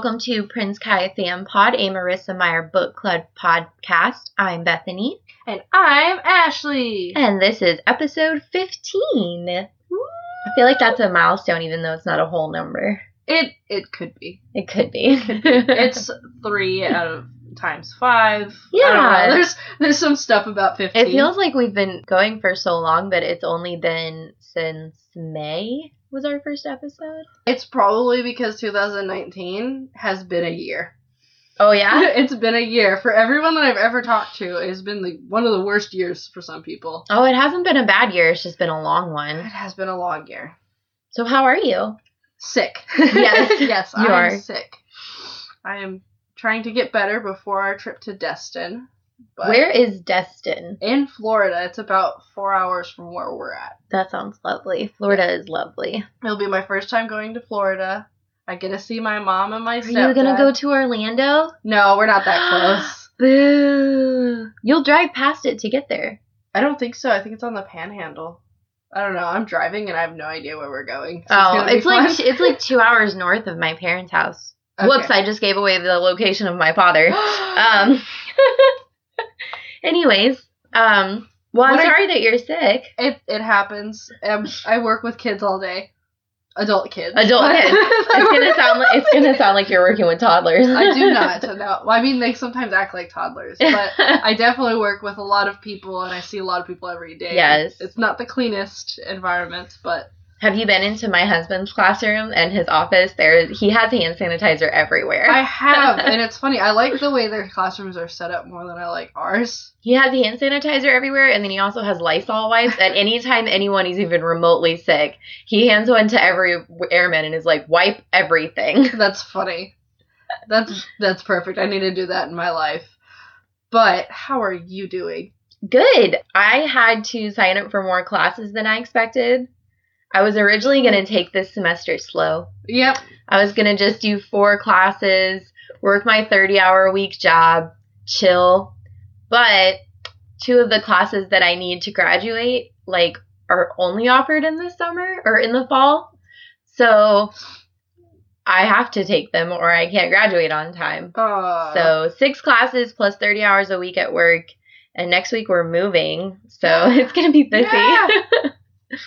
Welcome to Prince Kai Fan Pod, a Marissa Meyer Book Club podcast. I'm Bethanie, And I'm Ashleigh. and this is episode 15. I feel like that's a milestone, even though it's not a whole number. It it could be. It could be. It's three out of times five. I don't Yeah. know. There's there's some stuff about fifteen. it feels like we've been going for so long, but it's only been since May was our first episode. it's probably because 2019 has been a year. Oh, yeah? it's been a year for everyone that I've ever talked to. It's been like one of the worst years for some people. oh, it hasn't been a bad year. It's just been a long one. It has been a long year. So, how are you? Sick. Yes, yes, you I'm are. sick. I am trying to get better before our trip to Destin. But Where is Destin? in Florida, it's about four hours from where we're at. That sounds lovely. Florida is lovely. It'll be my first time going to Florida. I get to see my mom and my Are stepdad. you gonna go to Orlando? No, we're not that close. Boo! You'll drive past it to get there. I don't think so. I think it's on the Panhandle. I don't know. I'm driving and I have no idea where we're going. so oh, gonna it's like it's like two hours north of my parents' house. Okay. Whoops! I just gave away the location of my father. Um. anyways, um. Well, I'm What are- sorry that you're sick. it it happens. Um, I work with kids all day, adult kids. Adult kids. It's gonna sound like it's gonna sound like you're working with toddlers. I do not. No. Well, I mean, they sometimes act like toddlers, but I definitely work with a lot of people, and I see a lot of people every day. Yes. it's not the cleanest environment, but Have you been into my husband's classroom and his office? There, he has hand sanitizer everywhere. I have, and it's funny. I like the way their classrooms are set up more than I like ours. He has hand sanitizer everywhere, and then he also has Lysol wipes. And anytime anyone is even remotely sick, he hands one to every airman and is like, "Wipe everything." That's funny. That's that's perfect. I need to do that in my life. But how are you doing? Good. I had to sign up for more classes than I expected. I was originally going to take this semester slow. Yep. I was going to just do four classes, work my 30 hour a week job, chill. But two of the classes that I need to graduate, like, are only offered in the summer or in the fall. So I have to take them or I can't graduate on time. Uh, So six classes plus 30 hours a week at work. And next week we're moving. So it's going to be busy. Yeah.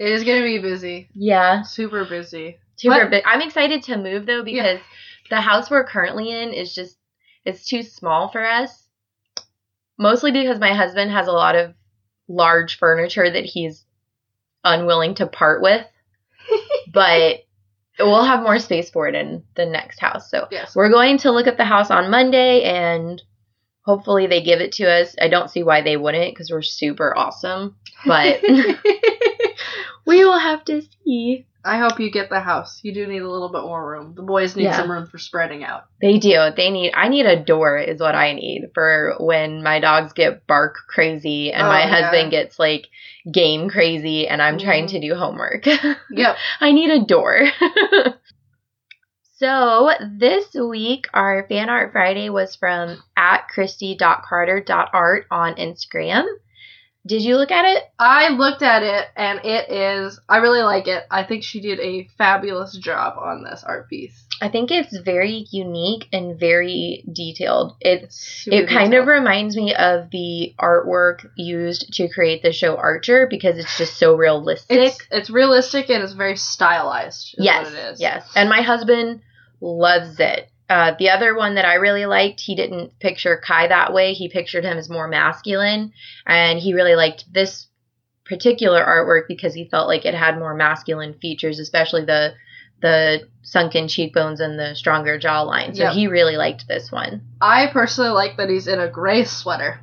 it is gonna be busy, yeah. super busy. Super big. I'm excited to move though Yeah. because the house we're currently in is just it's too small for us. Mostly because my husband has a lot of large furniture that he's unwilling to part with. but we'll have more space for it in the next house. So Yes. we're going to look at the house on Monday and hopefully they give it to us. I don't see why they wouldn't because we're super awesome. But we will have to see. I hope you get the house. You do need a little bit more room. The boys need Yeah. some room for spreading out. They do. They need. I need a door, is what I need for when my dogs get bark crazy and Oh, my yeah. husband gets like game crazy and I'm trying Mhm. to do homework. Yep. I need a door. so this week, our fan art Friday was from at christy.carter.art on Instagram. Did you look at it? I looked at it and it is I really like it. I think she did a fabulous job on this art piece. I think it's very unique and very detailed. It it kind of reminds me of the artwork used to create the show Archer because it's just so realistic. it's it's realistic and it's very stylized. Is yes, what it is. yes. And my husband loves it. Uh, the other one that I really liked, he didn't picture Kai that way. He pictured him as more masculine, and he really liked this particular artwork because he felt like it had more masculine features, especially the the sunken cheekbones and the stronger jawline. So Yep. he really liked this one. I personally like that he's in a gray sweater.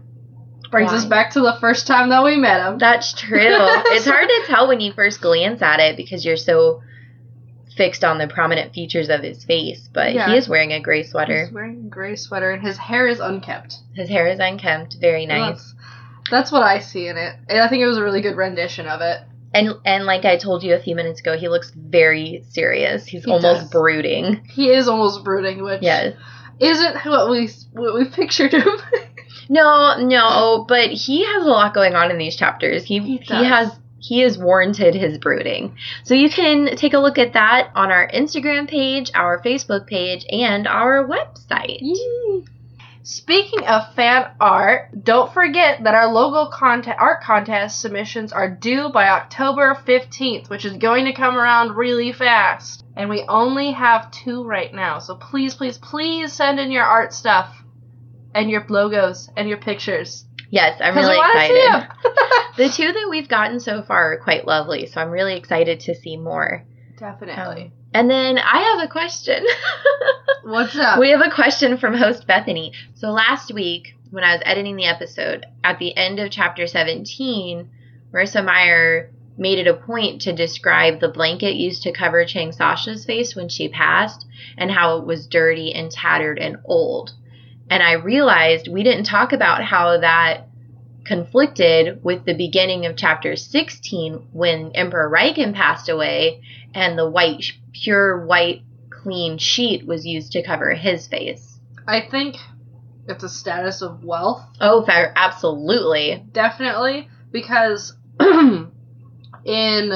Brings us back to the first time that we met him. That's true. it's hard to tell when you first glance at it because you're so fixed on the prominent features of his face, but Yeah. he is wearing a gray sweater. He's wearing a gray sweater and his hair is unkempt. His hair is unkempt, very nice. That's, that's what I see in it. And I think it was a really good rendition of it. And and like I told you a few minutes ago, he looks very serious. He's He almost does. brooding. He is almost brooding, which Yes. isn't what we what we pictured him. No, no, but he has a lot going on in these chapters. He He he, has he has warranted his brooding. So you can take a look at that on our Instagram page, our Facebook page, and our website. Speaking of fan art, don't forget that our logo contest art contest submissions are due by October 15th, which is going to come around really fast. And we only have two right now. So please, please, please send in your art stuff and your logos and your pictures. Yes, I'm really excited. The two that we've gotten so far are quite lovely, so I'm really excited to see more. Definitely. Um, and then I have a question. What's up? we have a question from host Bethanie. So last week, when I was editing the episode, at the end of chapter 17, Marissa Meyer made it a point to describe the blanket used to cover Chang Sacha's face when she passed and how it was dirty and tattered and old. And I realized we didn't talk about how that conflicted with the beginning of chapter 16 when Emperor Rikan passed away and the white, pure white, clean sheet was used to cover his face. I think it's a status of wealth. Oh, fair, absolutely. definitely because in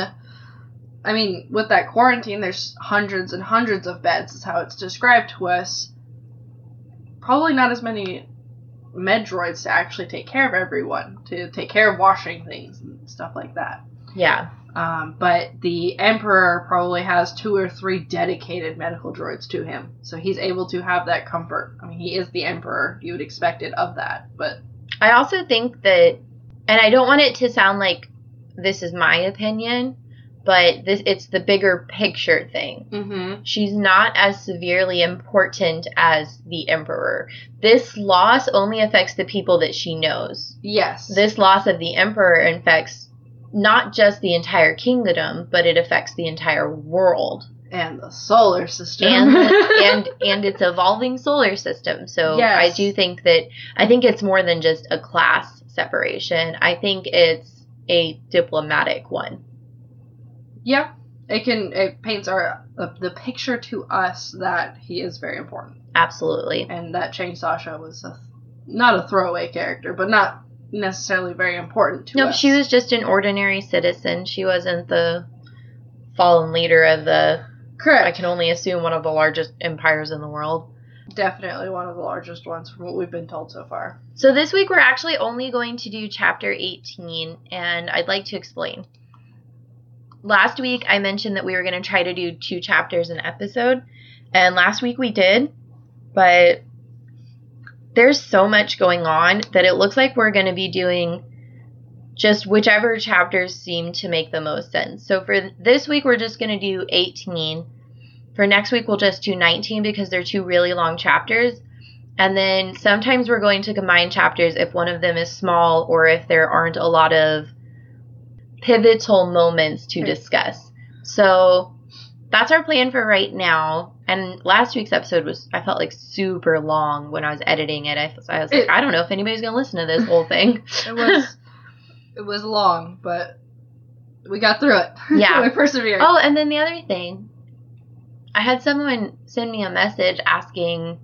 i mean with that quarantine there's hundreds and hundreds of beds is how it's described to us probably not as many Medroids to actually take care of everyone to take care of washing things and stuff like that. Yeah. um, but the emperor probably has two or three dedicated medical droids to him so he's able to have that comfort. I mean he is the emperor. You would expect it of that but I also think that, and I don't want it to sound like this is my opinion, but this it's the bigger picture thing. mm-hmm. She's not as severely important as the emperor. This loss only affects the people that she knows. yes This loss of the emperor affects not just the entire kingdom, but it affects the entire world and the solar system and and and its evolving solar system. So Yes. I do think that I think it's more than just a class separation. I think it's a diplomatic one. Yeah it can it paints our uh, the picture to us that he is very important Absolutely. and that Chang Sacha was a, not a throwaway character but not necessarily very important to Nope, us No, she was just an ordinary citizen. She wasn't the fallen leader of the Correct. I can only assume one of the largest empires in the world. definitely one of the largest ones from what we've been told so far So this week we're actually only going to do chapter 18 and I'd like to explain. Last week I mentioned that we were going to try to do two chapters an episode and last week we did, but there's so much going on that it looks like we're going to be doing just whichever chapters seem to make the most sense. So for this week we're just going to do 18. For next week we'll just do 19 because they're two really long chapters. And then sometimes we're going to combine chapters if one of them is small or if there aren't a lot of pivotal moments to discuss. So that's our plan for right now. And last week's episode was, I felt like super long when I was editing it. I, I was like, It- I don't know if anybody's going to listen to this whole thing. it was it was long but we got through it Yeah. we persevered Oh, and then the other thing, I had someone send me a message asking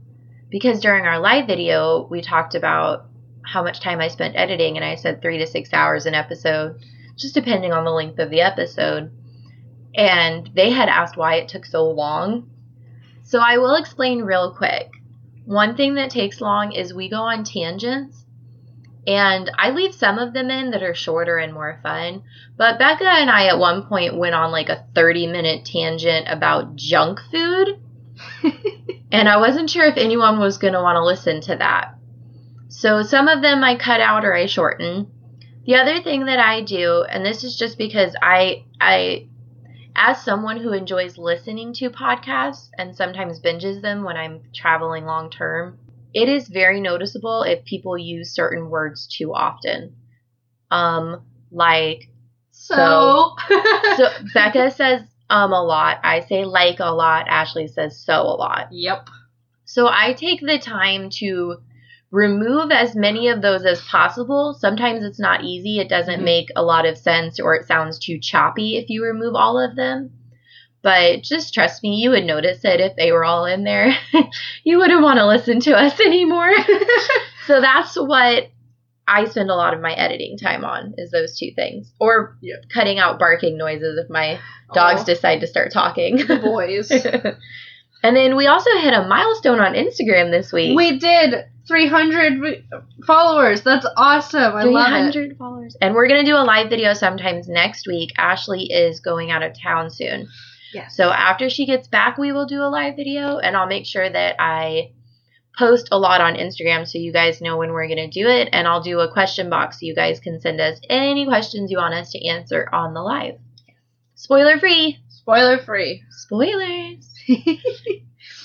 because during our live video we talked about how much time I spent editing, and I said three to six hours an episode, just depending on the length of the episode. And they had asked why it took so long. So I will explain real quick. One thing that takes long is we go on tangents. And I leave some of them in that are shorter and more fun. But Becca and I at one point went on like a 30 minute tangent about junk food. and I wasn't sure if anyone was going to want to listen to that. So some of them I cut out or I shorten. The other thing that I do, and this is just because I, I, as someone who enjoys listening to podcasts and sometimes binges them when I'm traveling long term, it is very noticeable if people use certain words too often. Um, like so so Becca says um a lot. I say like a lot. Ashleigh says so a lot. Yep. So I take the time to remove as many of those as possible. Sometimes it's not easy. It doesn't Mhm. make a lot of sense or it sounds too choppy if you remove all of them. But just trust me, you would notice it if they were all in there. you wouldn't want to listen to us anymore. so that's what I spend a lot of my editing time on is those two things. Or Yeah. cutting out barking noises if my dogs Aw, decide to start talking. the boys. And then we also hit a milestone on Instagram this week. we did 300 re- followers. That's awesome. I love it. 300 followers. And we're going to do a live video sometimes next week. Ashleigh is going out of town soon. Yes. So after she gets back, we will do a live video and I'll make sure that I post a lot on Instagram so you guys know when we're going to do it. And I'll do a question box so you guys can send us any questions you want us to answer on the live. Spoiler free. Spoiler free. Spoilers.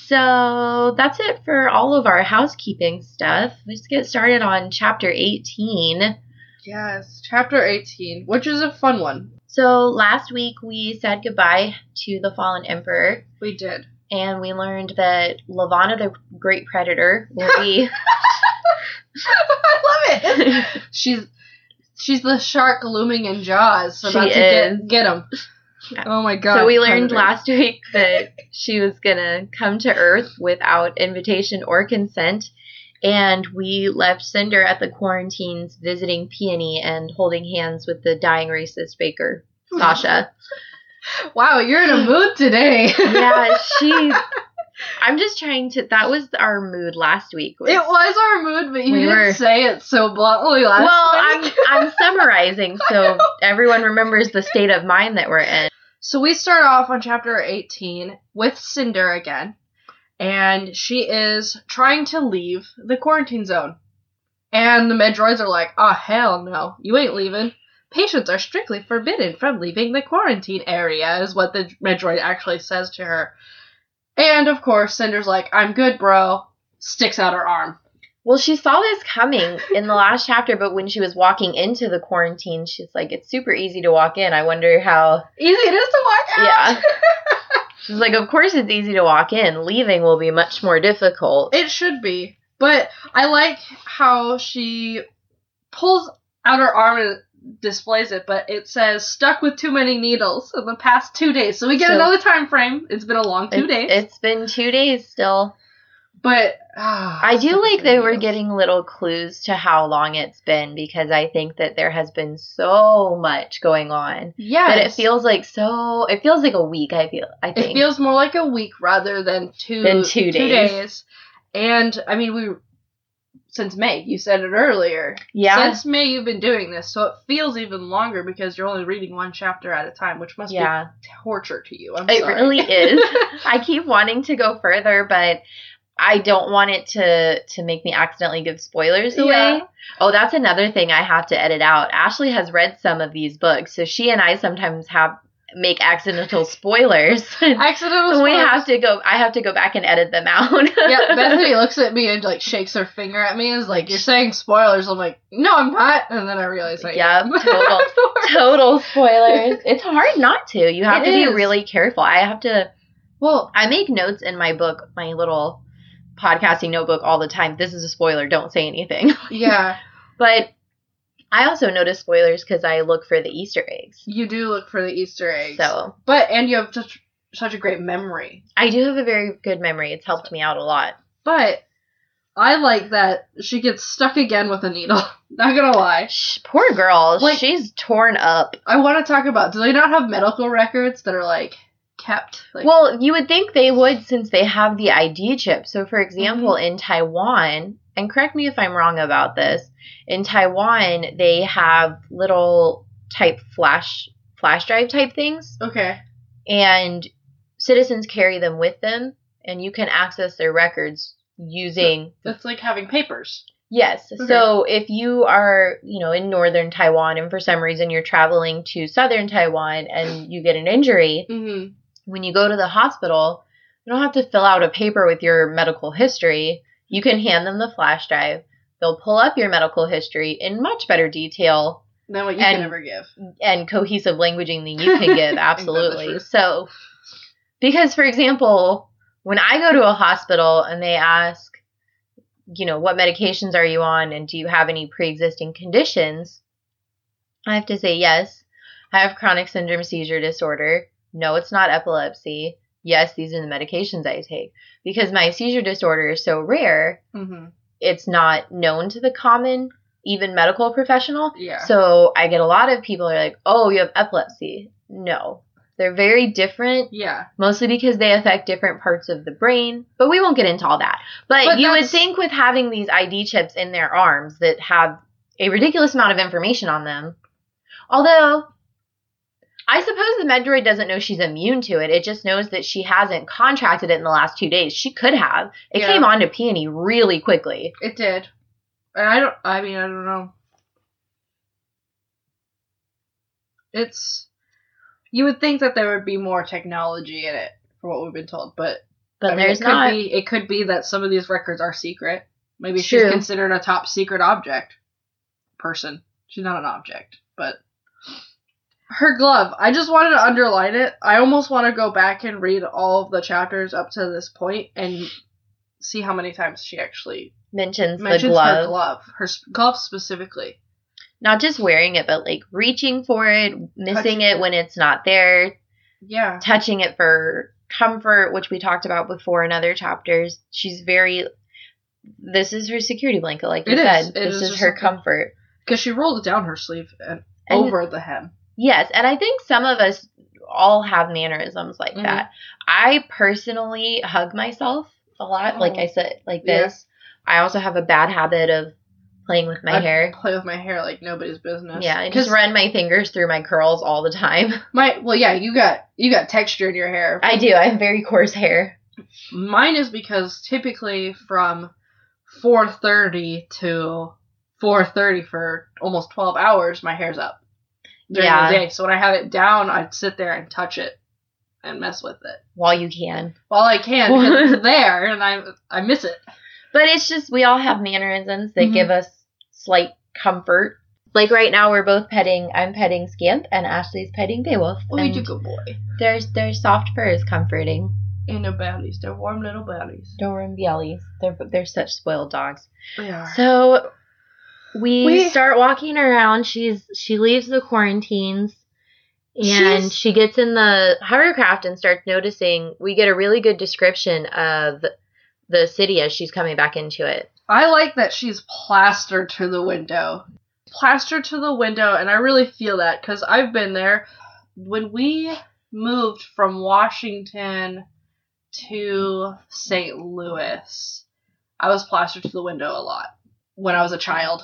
so that's it for all of our housekeeping stuff. Let's get started on chapter 18. Yes, chapter 18, which is a fun one. So last week we said goodbye to the fallen emperor, We did. and we learned that Levana the Great Predator will be. I love it. She's she's the shark looming in Jaws, so about She to is. get get him. Oh my god. so we learned last week that she was gonna come to Earth without invitation or consent. And we left Cinder at the quarantines visiting Peony and holding hands with the dying racist baker, Sacha. Wow, you're in a mood today. yeah, she. I'm just trying to. That was our mood last week. was- It was our mood, but you We didn't were- say it so bluntly last week. well, I'm. I'm summarizing so everyone remembers the state of mind that we're in. So we start off on chapter 18 with Cinder again, and she is trying to leave the quarantine zone. And the Medroids are like, oh, hell no, you ain't leaving. Patients are strictly forbidden from leaving the quarantine area, is what the Medroid actually says to her. And of course, Cinder's like, I'm good, bro. Sticks out her arm. Well, she saw this coming in the last chapter, but when she was walking into the quarantine, she's like, "It's super easy to walk in. I wonder how." Easy it is to walk out. Yeah. She's like, "Of course it's easy to walk in. Leaving will be much more difficult." It should be. But I like how she pulls out her arm and displays it, but it says stuck with too many needles in the past two days. So we get So- another time frame. It's been a long two days. It's been two days still. but ah, I do like they that we're getting little clues to how long it's been because I think that there has been so much going on Yeah. that it feels like so. It feels like a week. I feel. I think. it feels more like a week rather than two Than two days. days. And I mean we since May, you said it earlier. yeah. Since May you've been doing this, so it feels even longer because you're only reading one chapter at a time, which must yeah. be torture to you. I'm It sorry. really is. I keep wanting to go further, but I don't want it to to make me accidentally give spoilers away. Yeah. Oh, that's another thing I have to edit out. Ashleigh has read some of these books, so she and I sometimes have make accidental spoilers. Accidental spoilers. we have to go I have to go back and edit them out. yeah, Bethanie looks at me and like shakes her finger at me and is like, "You're saying spoilers." I'm like, "No, I'm not." And then I realize like, yeah, total. Total spoilers. It's hard not to. You have It to be is. really careful. I have to Well, I make notes in my book, my little podcasting notebook all the time. This is a spoiler. Don't say anything. yeah, but I also notice spoilers because I look for the Easter eggs. you do look for the Easter eggs. So but and you have such such a great memory. I do have a very good memory. It's helped me out a lot. But I like that she gets stuck again with a needle. not gonna lie. Shh, poor girl. Like- She's torn up. I want to talk about. Do they not have medical records that are like kept? Like, well, you would think they would since they have the ID chip. So, for example, Mm-hmm. in Taiwan, and correct me if I'm wrong about this, in Taiwan they have little type flash flash drive type things okay, and citizens carry them with them and you can access their records using that's like having papers. yes Okay. so if you are you know in northern taiwan and for some reason you're traveling to southern taiwan and you get an injury Mm-hmm. when you go to the hospital you don't have to fill out a paper with your medical history you can hand them the flash drive they'll pull up your medical history in much better detail than what you And- can ever give. and cohesive languaging than you can give. Absolutely. so, because for example, when I go to a hospital and they ask, you know, what medications are you on and do you have any pre existing conditions? I have to say, yes, I have chronic syndrome seizure disorder. No, it's not epilepsy. Yes, these are the medications I take. Because my seizure disorder is so rare, Mm-hmm. it's not known to the common, even medical professional. Yeah. So I get a lot of people are like, "Oh, you have epilepsy." No. They're very different, yeah. mostly because they affect different parts of the brain, but we won't get into all that. But, But you would think with having these ID chips in their arms that have a ridiculous amount of information on them. Although I suppose the Medroid doesn't know she's immune to it. It just knows that she hasn't contracted it in the last 2 days. She could have. It Yeah. came on to Peony really quickly. It did. And I don't. I mean, I don't know. It's. You would think that there would be more technology in it, for what we've been told, but But I mean, there's it could not. Be, it could be that some of these records are secret. Maybe True. she's considered a top secret object person. She's not an object, but her glove. I just wanted to underline it. I almost want to go back and read all of the chapters up to this point and see how many times she actually mentions, mentions the glove. her glove, her glove specifically. not just wearing it, but like reaching for it, missing it it. when it's not there, Yeah, touching it for comfort, which we talked about before in other chapters. She's very. This is her security blanket, like you It is. said. It this is is, her comfort. because she rolled it down her sleeve and, And- over the hem. Yes, and I think some of us all have mannerisms like Mhm. that. I personally hug myself a lot, like Oh. I said, like Yeah. this. I also have a bad habit of playing with my I hair. Play with my hair like nobody's business. Yeah, I just run my fingers through my curls all the time. my well, yeah, you got you got texture in your hair. I do. I have very coarse hair. Mine is because typically from 4:30 to 4:30 for almost 12 hours, my hair's up during Yeah. the day. So when I have it down, I'd sit there and touch it and mess with it while you can. while I can because it's there and I I miss it. But it's just we all have mannerisms that Mhm. give us slight comfort. Like right now, we're both petting. I'm petting Scamp, and Ashleigh's petting Beowulf. Oh, you and do good boy. Their their soft fur is comforting. And their bellies, they're warm little bellies. Doran Biellies. They're they're such spoiled dogs. They are. So we, We- start walking around. She's she leaves the quarantines. And She's- she gets in the hovercraft and starts noticing. We get a really good description of the city as she's coming back into it. I like that she's plastered to the window. Plastered to the window, and I really feel that because I've been there. When we moved from Washington to St. Louis, I was plastered to the window a lot when I was a child.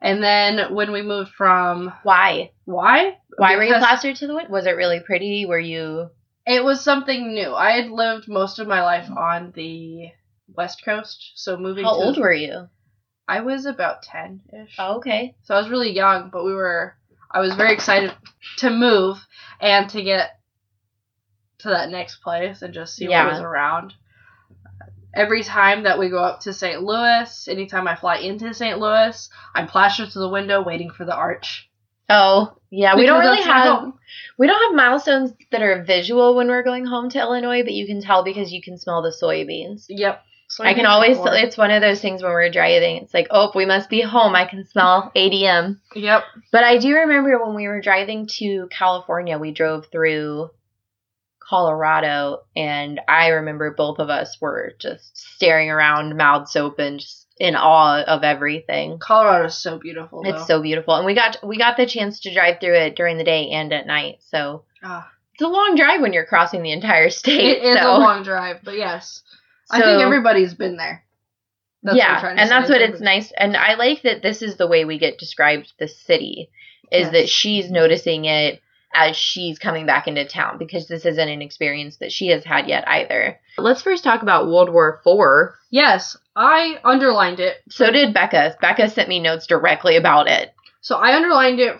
And then when we moved from Why? why? Why were you Because plastered to the window? Was it really pretty? Were you? It was something new. I had lived most of my life on the West Coast, so moving. How to, old were you? I was about ten ish. Oh, okay. So I was really young, but we were I was very excited to move and to get to that next place and just see Yeah. what was around. Every time that we go up to St. Louis, anytime I fly into St. Louis, I'm plastered to the window waiting for the arch. Oh, yeah. We don't really have we don't have milestones that are visual when we're going home to Illinois, but you can tell because you can smell the soybeans. Yep. So I can always. It's one of those things when we're driving. It's like, oh, we must be home. I can smell ADM. Yep. But I do remember when we were driving to California, we drove through Colorado, and I remember both of us were just staring around, mouths open, just in awe of everything. Colorado's so beautiful. It's so beautiful, and we got we got the chance to drive through it during the day and at night. So Ah. it's a long drive when you're crossing the entire state. It is so. a long drive, but yes. I think everybody's been there. That's yeah, trying to and that's what it's nice. And I like that this is the way we get described the city is Yes. that she's noticing it as she's coming back into town because this isn't an experience that she has had yet either. Let's first talk about World War Four. Yes, I underlined it. So did Becca. Becca sent me notes directly about it. So I underlined it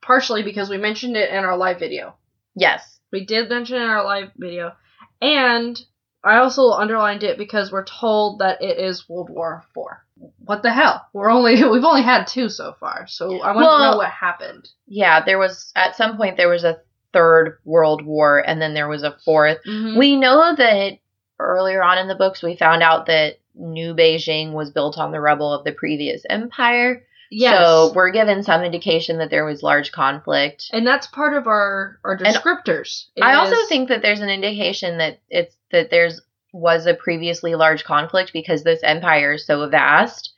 partially because we mentioned it in our live video. Yes. We did mention it in our live video. And I also underlined it because we're told that it is World War Four. What the hell? We're only we've only had two so far, so I want to know what happened. Yeah, there was at some point there was a third world war and then there was a 4th Mm-hmm. We know that earlier on in the books we found out that New Beijing was built on the rubble of the previous empire. yes. So we're given some indication that there was large conflict. and that's part of our our descriptors. I also think that there's an indication that it's that there's was a previously large conflict because this empire is so vast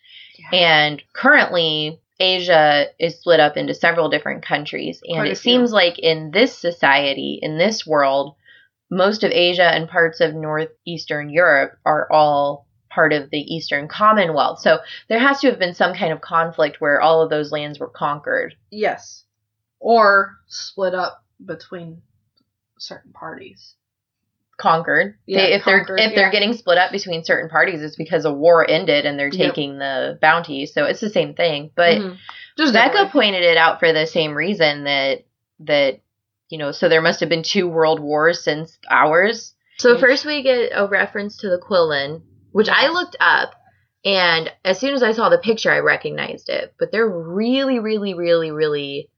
and currently Asia is split up into several different countries and Quite it seems like in this society in this world most of Asia and parts of northeastern Europe are all part of the Eastern Commonwealth. So there has to have been some kind of conflict where all of those lands were conquered. yes, or split up between certain parties. Conquered. Yeah, they, if conquered, they're if yeah. they're getting split up between certain parties, it's because a war ended and they're Yep. taking the bounty. So it's the same thing. But Mhm. just Becca different. pointed it out for the same reason that that you know. So there must have been two world wars since ours. So Yes. first we get a reference to the Quillen, which I looked up. And as soon as I saw the picture, I recognized it. But they're really, really, really, really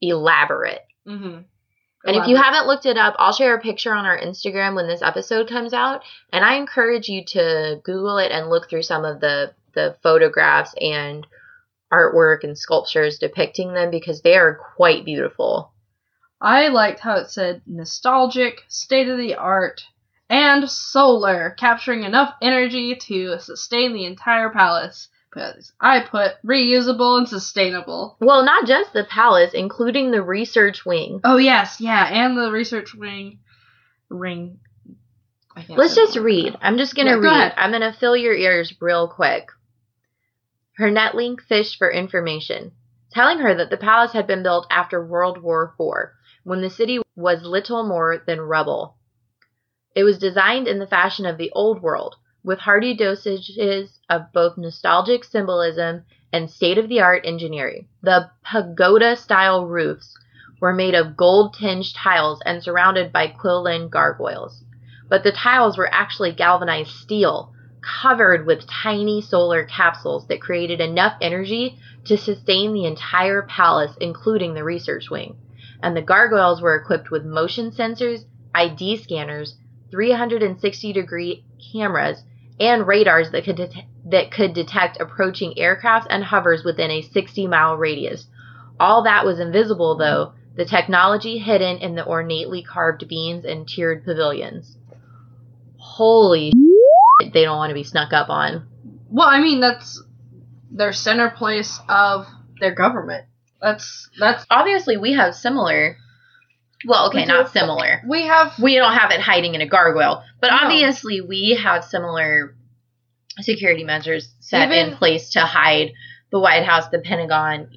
elaborate. Mhm. And if you Elaborate. haven't looked it up, I'll share a picture on our Instagram when this episode comes out. And I encourage you to Google it and look through some of the, the photographs and artwork and sculptures depicting them because they are quite beautiful. I liked how it said nostalgic, state of the art, and solar, capturing enough energy to sustain the entire palace. Because I put reusable and sustainable. Well, not just the palace, including the research wing. Oh yes, yeah, and the research wing ring. Let's just read. I'm just going to Yeah, read. ahead. I'm going to fill your ears real quick. Her netlink fished for information, telling her that the palace had been built after World War IV, when the city was little more than rubble. It was designed in the fashion of the Old World, with hearty dosages of both nostalgic symbolism and state of the art engineering. The pagoda style roofs were made of gold tinged tiles and surrounded by quillen gargoyles but the tiles were actually galvanized steel, covered with tiny solar capsules that created enough energy to sustain the entire palace, including the research wing. And the gargoyles were equipped with motion sensors, ID scanners, 360 degree cameras, and radars that could det- that could detect approaching aircrafts and hovers within a 60 mile radius. All that was invisible, though, the technology hidden in the ornately carved beams and tiered pavilions. Holy shit, they don't want to be snuck up on. Well, I mean that's their center place of their government. That's that's Obviously, we have similar. Well, okay, We not similar. we have We don't have it hiding in a gargoyle, but No. obviously, we have similar security measures set Even- in place to hide the White House, the Pentagon,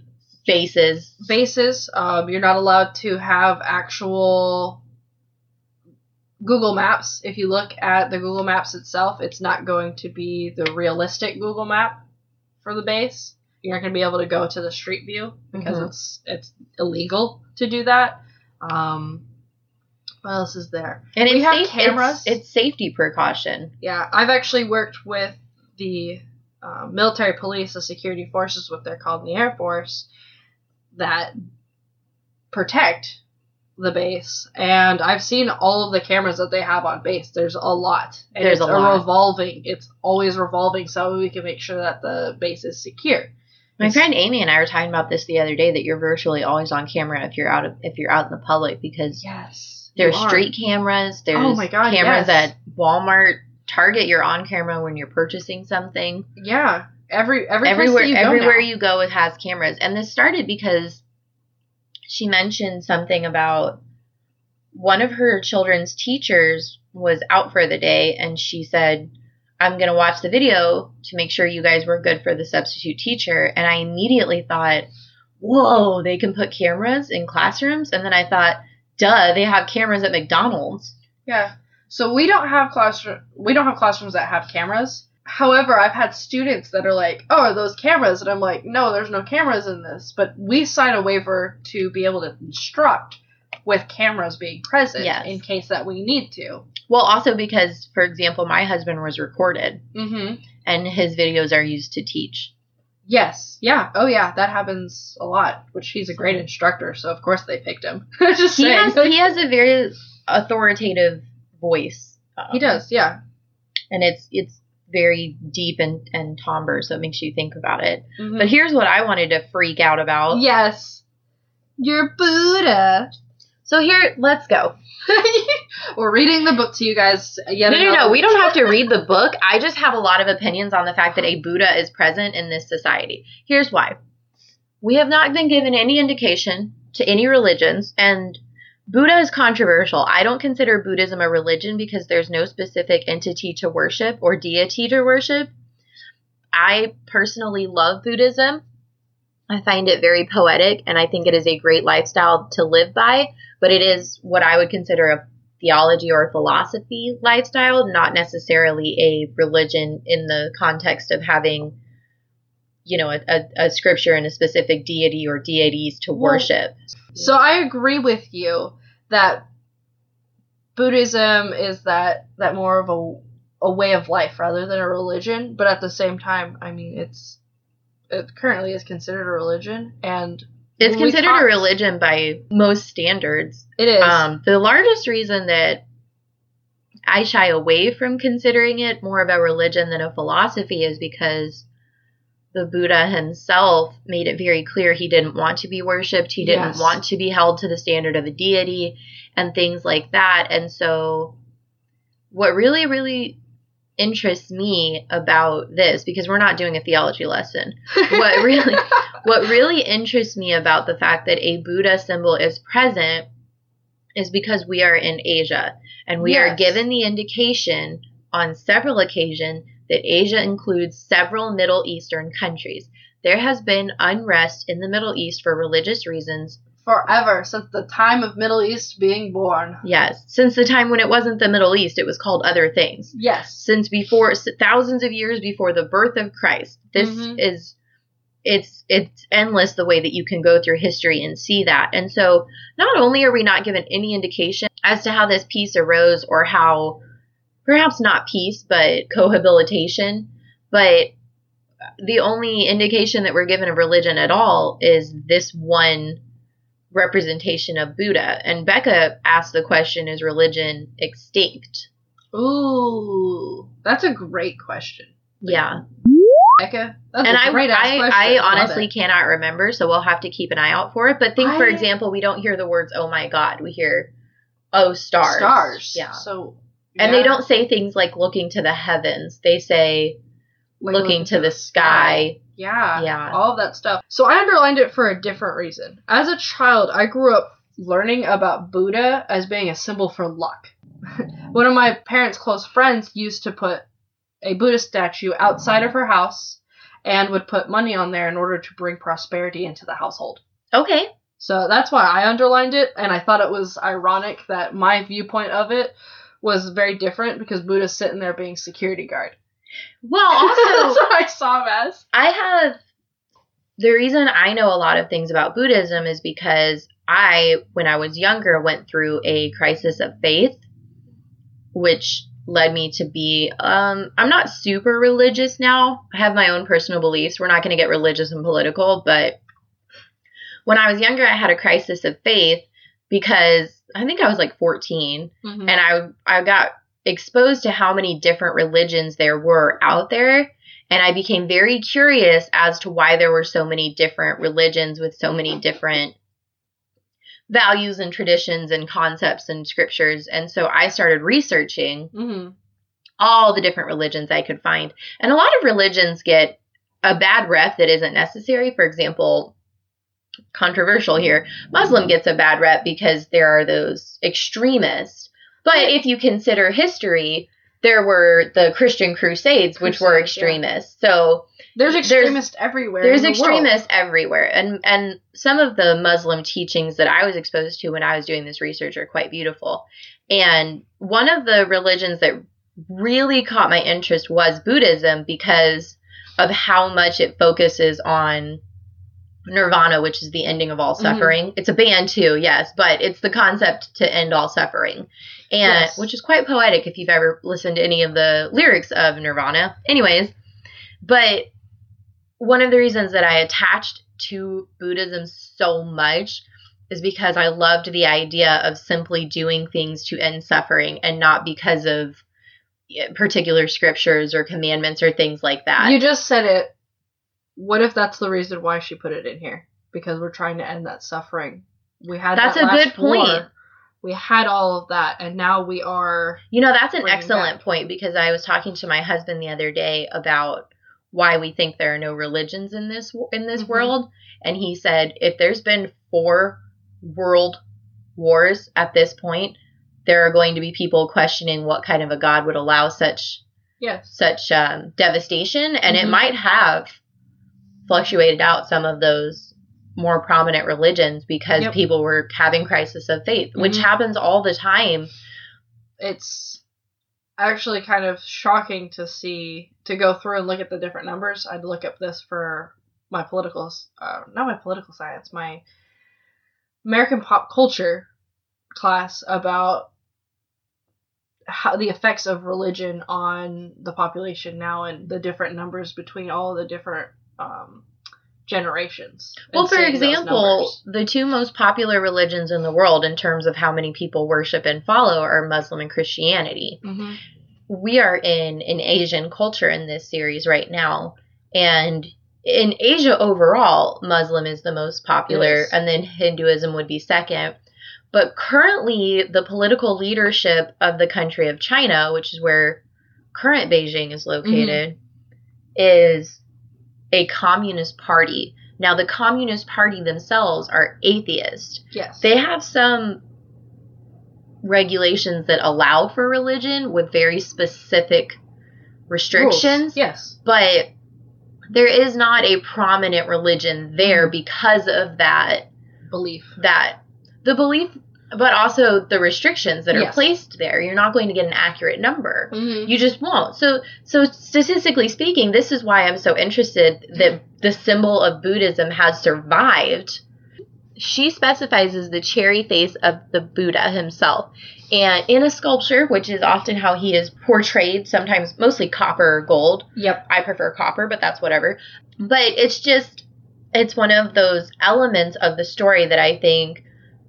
bases. bases. Um, you're not allowed to have actual Google Maps. If you look at the Google Maps itself, it's not going to be the realistic Google Map for the base. You're not going to be able to go to the street view because Mhm. it's it's illegal to do that. Um, what else is there? And We have safe- cameras. It's, it's safety precaution. Yeah, I've actually worked with the uh, military police, the security forces, what they're called in the Air Force, that protect the base. And I've seen all of the cameras that they have on base. There's a lot. And There's it's a lot. revolving. It's always revolving so we can make sure that the base is secure. My friend Amy and I were talking about this the other day that you're virtually always on camera if you're out of, if you're out in the public because Yes. there's street cameras, oh there's Oh my God, cameras yes. at Walmart, Target. You're on camera when you're purchasing something. Yeah. Every every place everywhere you go everywhere you go it has cameras and this started because she mentioned something about one of her children's teachers was out for the day and she said i'm going to watch the video to make sure you guys were good for the substitute teacher and i immediately thought whoa they can put cameras in classrooms and then i thought duh they have cameras at mcdonald's Yeah. So we don't have classroom we don't have classrooms that have cameras. However, I've had students that are like, "Oh, are those cameras?" And I'm like, "No, there's no cameras in this." But we sign a waiver to be able to instruct with cameras being present Yes. in case that we need to. Well, also because, for example, my husband was recorded Mm-hmm. and his videos are used to teach. Yes. Yeah. Oh, yeah. That happens a lot. Which he's a great instructor, so of course they picked him. Just He saying. has he has a very authoritative voice. um, he does. Yeah. and it's it's very deep and and timbre, so it makes you think about it. Mhm. But here's what I wanted to freak out about. yes. You're Buddha. So here, let's go. We're reading the book to you guys. Yet No, no, no. We don't have to read the book. I just have a lot of opinions on the fact that a Buddha is present in this society. Here's why. We have not been given any indication to any religions, and Buddha is controversial. I don't consider Buddhism a religion because there's no specific entity to worship or deity to worship. I personally love Buddhism. I find it very poetic, and I think it is a great lifestyle to live by, but it is what I would consider a theology or philosophy lifestyle, not necessarily a religion in the context of having, you know, a, a, a scripture and a specific deity or deities to Well, worship. So I agree with you that Buddhism is that that more of a a way of life rather than a religion, but at the same time, I mean it's it currently is considered a religion and It's considered a religion by most standards. It is. Um, the largest reason that I shy away from considering it more of a religion than a philosophy is because the Buddha himself made it very clear he didn't want to be worshipped. He didn't Yes. want to be held to the standard of a deity and things like that. And so, what really, really interests me about this, because we're not doing a theology lesson, what really what really interests me about the fact that a Buddha symbol is present is because we are in Asia and we are given the indication on several occasions that Asia includes several Middle Eastern countries. There has been unrest in the Middle East for religious reasons. Forever since the time of Middle East being born. Yes, since the time when it wasn't the Middle East, it was called other things. Yes. Since before thousands of years before the birth of Christ. This Mhm. is it's it's endless the way that you can go through history and see that. And so not only are we not given any indication as to how this peace arose or how perhaps not peace but cohabitation, but the only indication that we're given of religion at all is this one representation of Buddha. And Becca asked the question is religion extinct? Ooh, that's a great question, Yeah. Becca. That's and a I, I. I honestly cannot remember, so we'll have to keep an eye out for it. But think, for example, we don't hear the words "Oh my God." We hear "Oh stars." stars. Yeah. So. And they don't say things like "looking to the heavens." They say "looking to the sky." Yeah. Yeah. All of that stuff. So I underlined it for a different reason. As a child, I grew up learning about Buddha as being a symbol for luck. One of my parents' close friends used to put a Buddha statue outside of her house and would put money on there in order to bring prosperity into the household. Okay. So that's why I underlined it, and I thought it was ironic that my viewpoint of it was very different because Buddha's sitting there being security guard. Well, that's also, what I saw him as. I have the reason I know a lot of things about Buddhism is because I, when I was younger, went through a crisis of faith, which led me to be um I'm not super religious now. I have my own personal beliefs. We're not going to get religious and political, but when I was younger I had a crisis of faith because I think I was like 14 Mm-hmm. and I I got exposed to how many different religions there were out there. And I became very curious as to why there were so many different religions with so many different values and traditions and concepts and scriptures. And so I started researching hmm all the different religions I could find. And a lot of religions get a bad rep that isn't necessary. For example controversial here Muslim gets a bad rep because there are those extremists but if you consider history there were the Christian crusades which were Crusades, yeah. extremists so There's There's- extremists everywhere. there's the extremists everywhere and and some of the muslim teachings that i was exposed to when i was doing this research are quite beautiful and one of the religions that really caught my interest was buddhism because of how much it focuses on Nirvana, which is the ending of all Mhm. suffering. It's a band too, yes, but it's the concept to end all suffering. And Yes. which is quite poetic if you've ever listened to any of the lyrics of Nirvana. Anyways, but one of the reasons that I attached to Buddhism so much is because I loved the idea of simply doing things to end suffering and not because of particular scriptures or commandments or things like that. You just said it. What if that's the reason why she put it in here? Because we're trying to end that suffering. We had That's that a last good point. war. We had all of that, and now we are. You know, that's an excellent back. point because I was talking to my husband the other day about why we think there are no religions in this in this Mhm. world, and he said if there's been four world wars at this point, there are going to be people questioning what kind of a god would allow such Yes. such um, devastation, and it Mhm. might have fluctuated out some of those more prominent religions because Yep. people were having crisis of faith, which Mhm. happens all the time. It's actually kind of shocking to see to go through and look at the different numbers. I'd look up this for my political, uh, not my political science, my American pop culture class about how the effects of religion on the population now and the different numbers between all the different um, generations. Well, for example, the two most popular religions in the world in terms of how many people worship and follow are Muslim and Christianity. Mhm. We are in an Asian culture in this series right now, and in Asia overall, Muslim is the most popular, is. and then Hinduism would be second. But currently, the political leadership of the country of China, which is where current Beijing is located, is a communist party. Now, the Communist Party themselves are atheist. yes, They have some regulations that allow for religion with very specific restrictions, Rules. Yes, but there is not a prominent religion there Mm-hmm. because of that belief. that the belief but also the restrictions that are Yes. placed there. You're not going to get an accurate number Mhm. you just won't so so statistically speaking this is why i'm so interested that the symbol of buddhism has survived she specifies as the cherry face of the buddha himself and in a sculpture which is often how he is portrayed sometimes mostly copper or gold Yep. i prefer copper but that's whatever but it's just it's one of those elements of the story that i think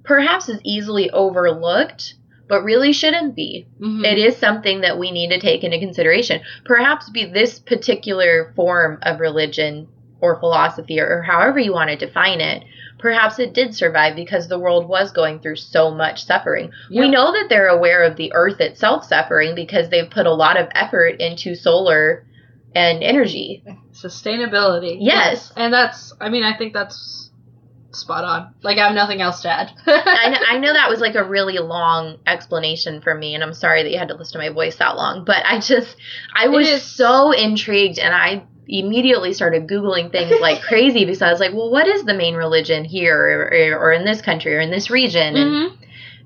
perhaps is easily overlooked but really shouldn't be Mhm. it is something that we need to take into consideration. Perhaps be this particular form of religion or philosophy or, or however you want to define it. Perhaps it did survive because the world was going through so much suffering. We know that they're aware of the earth itself suffering because they've put a lot of effort into solar and energy. Sustainability. Yes. And that's, I mean, I think that's spot on. Like, I have nothing else to add. I know, I know that was like a really long explanation for me, and I'm sorry that you had to listen to my voice that long. But I just, I was so intrigued, and I immediately started googling things like crazy because I was like, well, what is the main religion here, or, or, in this country, or in this region? And Mhm.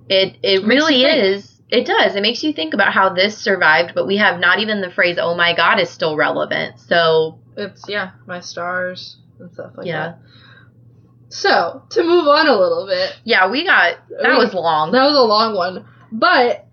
it it Makes really is. It does. It makes you think about how this survived, but we have not even the phrase "Oh my God" is still relevant. So It's, yeah, my stars and stuff like Yeah. that. So, to move on a little bit, yeah, we got that We- was long. that was a long one, but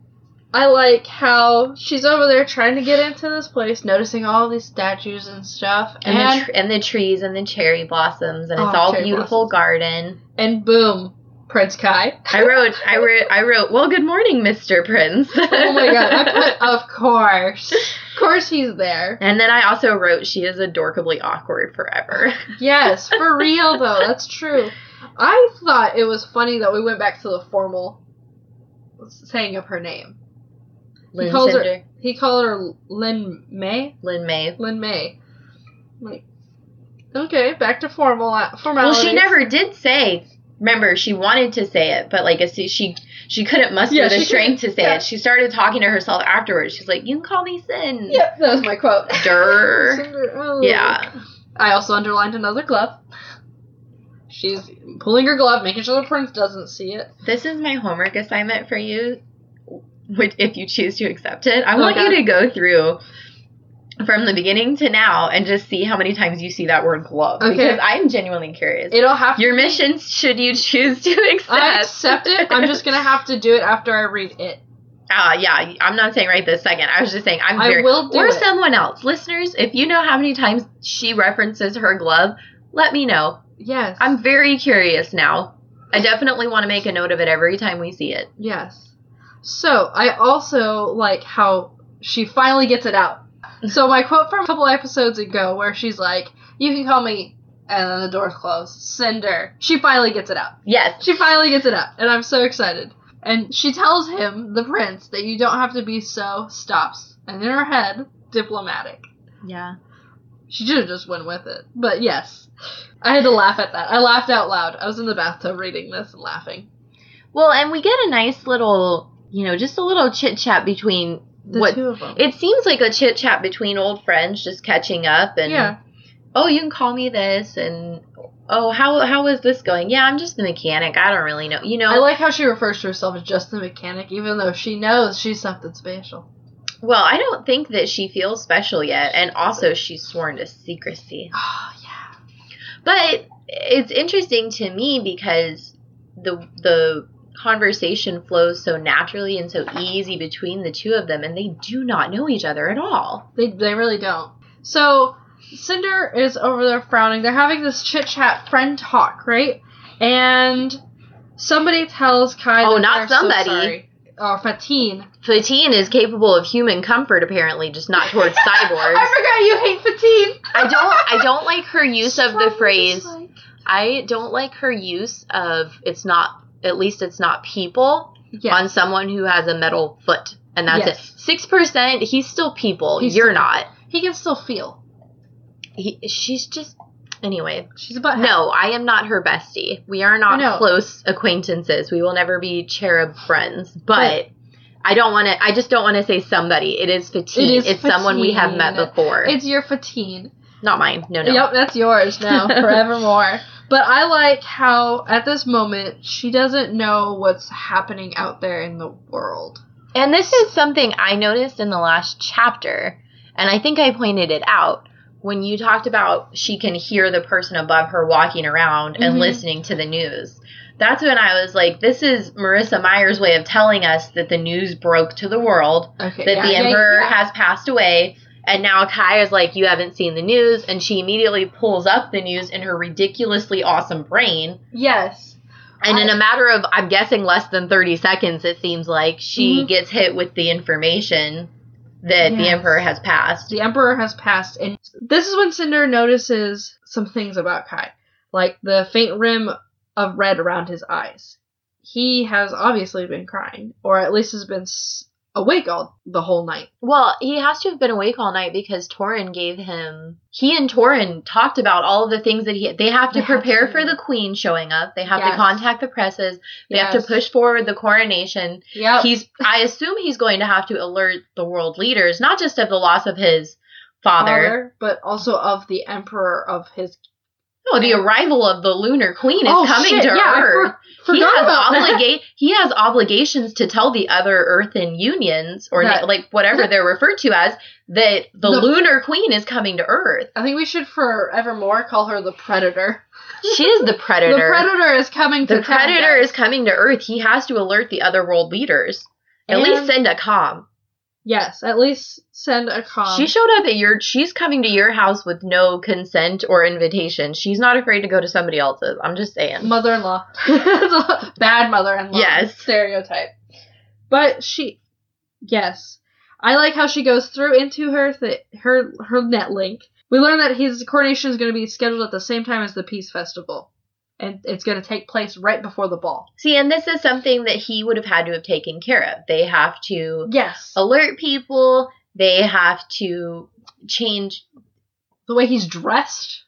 I like how she's over there trying to get into this place, noticing all these statues and stuff, and, and the tr- and the trees and the cherry blossoms and it's Oh, all beautiful blossoms. garden. and boom, Prince Kai. I wrote, I wrote, I wrote. Well, good morning, Mister Prince. oh my god! I put, of course, of course he's there. and then I also wrote, she is adorably awkward forever. Yes, for real though, that's true. I thought it was funny that we went back to the formal saying of her name. Lynn calls her- He called her Lin May. Lynn May. Lin May. Like, okay, back to formal uh, Well, she never did say. Remember, she wanted to say it, but like as soon- she she couldn't muster Yeah, the strength to say yeah. it. She started talking to herself afterwards. She's like, "You can call me Sin." Yep, that was my quote. Durr. Cinderella. Yeah. I also underlined another glove. She's pulling her glove, making sure the prince doesn't see it. This is my homework assignment for you, which if you choose to accept it. I oh, want Okay. you to go through from the beginning to now and just see how many times you see that word glove Okay. because I'm genuinely curious. It'll have Your mission, should you choose to accept. I accept it. I'm just gonna have to do it after I read it. Uh, yeah, I'm not saying right this second. I was just saying I'm I very. will do or it. someone else, listeners. If you know how many times she references her glove, let me know. Yes. I'm very curious now. I definitely want to make a note of it every time we see it. Yes. So I also like how she finally gets it out. So my quote from a couple episodes ago, where she's like, "You can call me," and then the door's closed. Cinder. She finally gets it up. Yes. She finally gets it up, and I'm so excited. And she tells him, the prince, that you don't have to be so stops. And in her head, diplomatic. Yeah. She should have just went with it. But yes, I had to laugh at that. I laughed out loud. I was in the bathtub reading this and laughing. Well, and we get a nice little, you know, just a little chit chat between The what two of them. it seems like a chit chat between old friends, just catching up and yeah. oh, you can call me this and oh, how how is this going? Yeah, I'm just the mechanic. I don't really know. You know, I like how she refers to herself as just the mechanic, even though she knows she's something special. well, I don't think that she feels special yet, and also she's sworn to secrecy. Oh, yeah. But it's interesting to me because the the conversation flows so naturally and so easy between the two of them, and they do not know each other at all. They, they really don't. So, Cinder is over there frowning. They're having this chit chat friend talk, right? And somebody tells Kai. Oh, that not they're so somebody. sorry. Uh, or Fateen. Fateen is capable of human comfort, apparently, just not towards cyborgs. I forgot you hate Fateen. I don't. I don't like her use of the phrase. I don't like her use of it's not. At least it's not people Yes. on someone who has a metal foot, and that's Yes. it. Six percent. He's still people. He's You're still not. He can still feel. He, she's just. Anyway, She's about no, I am not her bestie. We are not close acquaintances. We will never be cherub friends. But. I don't want to. I just don't want to say somebody. It is Fateen. It is it's someone we have met before. It's your Fateen. not mine. No, no. Yep, that's yours now, forevermore. But I like how at this moment she doesn't know what's happening out there in the world. And this is something I noticed in the last chapter, and I think I pointed it out when you talked about she can hear the person above her walking around and Mhm. listening to the news. That's when I was like, this is Marissa Meyer's way of telling us that the news broke to the world, Okay. that yeah, the yeah, emperor yeah. has passed away. And now Kai is like, you haven't seen the news. And she immediately pulls up the news in her ridiculously awesome brain. Yes. And in a matter of, I'm guessing, less than 30 seconds, it seems like she Mhm. gets hit with the information that the emperor has passed. The emperor has passed, and this is when Cinder notices some things about Kai, like the faint rim of red around his eyes. He has obviously been crying, or at least has been awake all the whole night. Well, he has to have been awake all night because Torin gave him. He and Torin talked about all of the things that he. They have to They have prepare to. for the queen showing up. They have Yes. to contact the presses. They have to push forward the coronation. Yeah. He's. I assume he's going to have to alert the world leaders, not just of the loss of his father. father, but also of the emperor of his. No, the arrival of the lunar queen is Oh, coming shit, to yeah, Earth. for- he has about obliga- he has obligations to tell the other earthen unions or That- na- like whatever they're referred to as that the, The- lunar queen is coming to earth. I think we should forevermore call her the predator. she is the predator The predator. Is coming to the predator is coming to earth. He has to alert the other world leaders. At And- least send a com Yes, at least send a com. she showed up at your she's coming to your house with no consent or invitation she's not afraid to go to somebody else's i'm just saying mother-in-law. Bad mother-in-law. Yes. Stereotype. But she, yes, I like how she goes through into her th- her her net link. We learn that his coronation is going to be scheduled at the same time as the Peace Festival, and it's going to take place right before the ball. See, and this is something that he would have had to have taken care of. They have to Yes, alert people, they have to change the way he's dressed.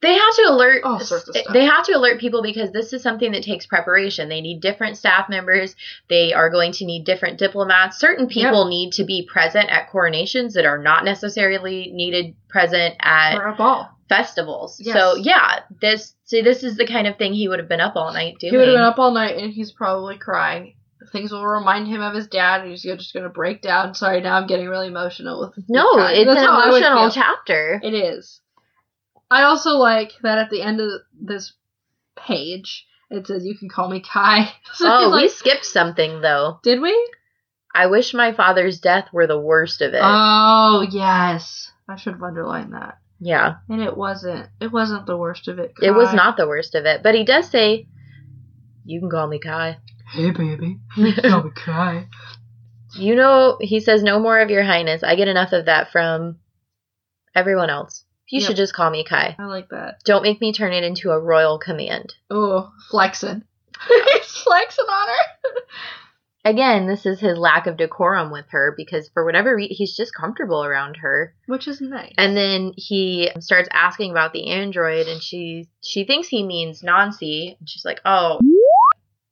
they have to alert All sorts of stuff. they have to alert people because this is something that takes preparation. They need different staff members. They are going to need different diplomats. Certain people need to be present at coronations that are not necessarily needed present at For a ball. festivals. Yes. So yeah, this see this is the kind of thing he would have been up all night doing. He would have been up all night, and he's probably crying. things will remind him of his dad, and he's just going to break down. Sorry, now I'm getting really emotional with. with No, it's That's an how I would emotional chapter. It is. I also like that at the end of this page, it says, "You can call me Kai." So oh, he's we like, skipped something though. did we? I wish my father's death were the worst of it. Oh yes, I should have underlined that. Yeah, And it wasn't. It wasn't the worst of it. it was not the worst of it, but he does say, "You can call me Kai." Hey baby, you can call me Kai. You know, he says, "No more of your highness." I get enough of that from everyone else. You Yep. should just call me Kai. I like that. Don't make me turn it into a royal command. Oh, flexing. He's flexing on her. Again, this is his lack of decorum with her because for whatever reason, he's just comfortable around her. Which is nice. And then he starts asking about the android, and she she thinks he means Nancy, and she's like, "Oh,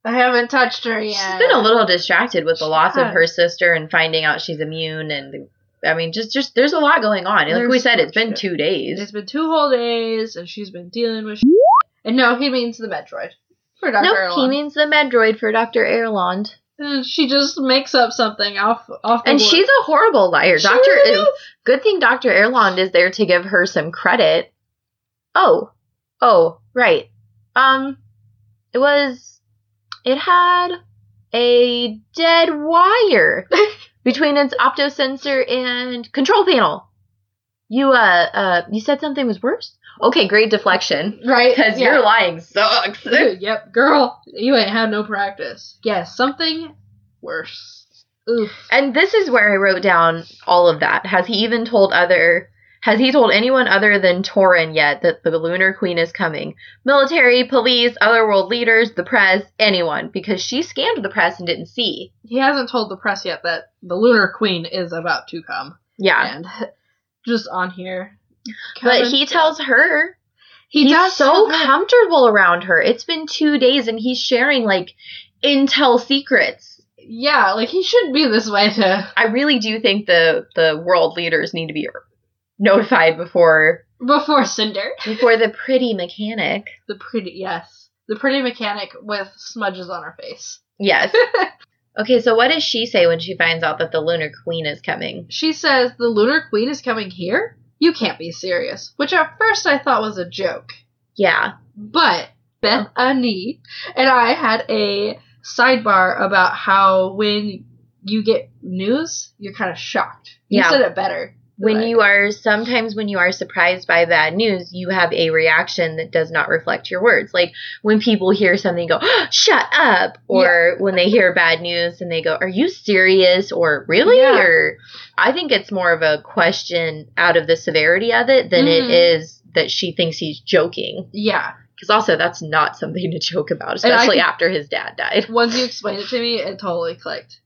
I haven't touched her yet. she's been a little distracted with the She loss of her sister and finding out she's immune, and I mean, just just there's a lot going on. Like we said, it's been much two days. It's been two whole days, and she's been dealing with. And no, he means the Medroid for Doctor. No, he means the Medroid for Doctor Erland, And she just makes up something off off. The and she's a horrible liar. She Doctor, really good thing Doctor Erland is there to give her some credit. Oh, oh, right. Um, it was, it had a dead wire between its optosensor and control panel. You, uh, uh, you said something was worse? Okay, great deflection. right Because yeah. your lying sucks. yep, girl, you ain't had no practice. Yes, something worse. Oof. and this is where I wrote down all of that. Has he even told other, has he told anyone other than Torin yet that the Lunar Queen is coming? Military, police, other world leaders, the press, anyone. Because she scanned the press and didn't see. He hasn't told the press yet that the Lunar Queen is about to come, Yeah. and just on here. But he tells her he he's does so comfortable around her. It's been two days and he's sharing like intel secrets. Yeah, like he shouldn't be this way to I really do think the the world leaders need to be notified before before Cinder. before the pretty mechanic. The pretty yes, the pretty mechanic with smudges on her face. Yes. okay, so what does she say when she finds out that the Lunar Queen is coming? She says the Lunar Queen is coming here. You can't be serious. Which at first I thought was a joke, Yeah. but Beth oh. Annie and I had a sidebar about how when you get news, you're kind of shocked. You Yeah. said it better. When you are sometimes when you are surprised by bad news, you have a reaction that does not reflect your words. Like when people hear something go, "Shut up," or when they hear bad news and they go, "Are you serious?" or "Really?" Yeah. or I think it's more of a question out of the severity of it than it Mhm. is that she thinks he's joking. yeah. Because also that's not something to joke about, especially could- after his dad died. Once you explained it to me, it totally clicked.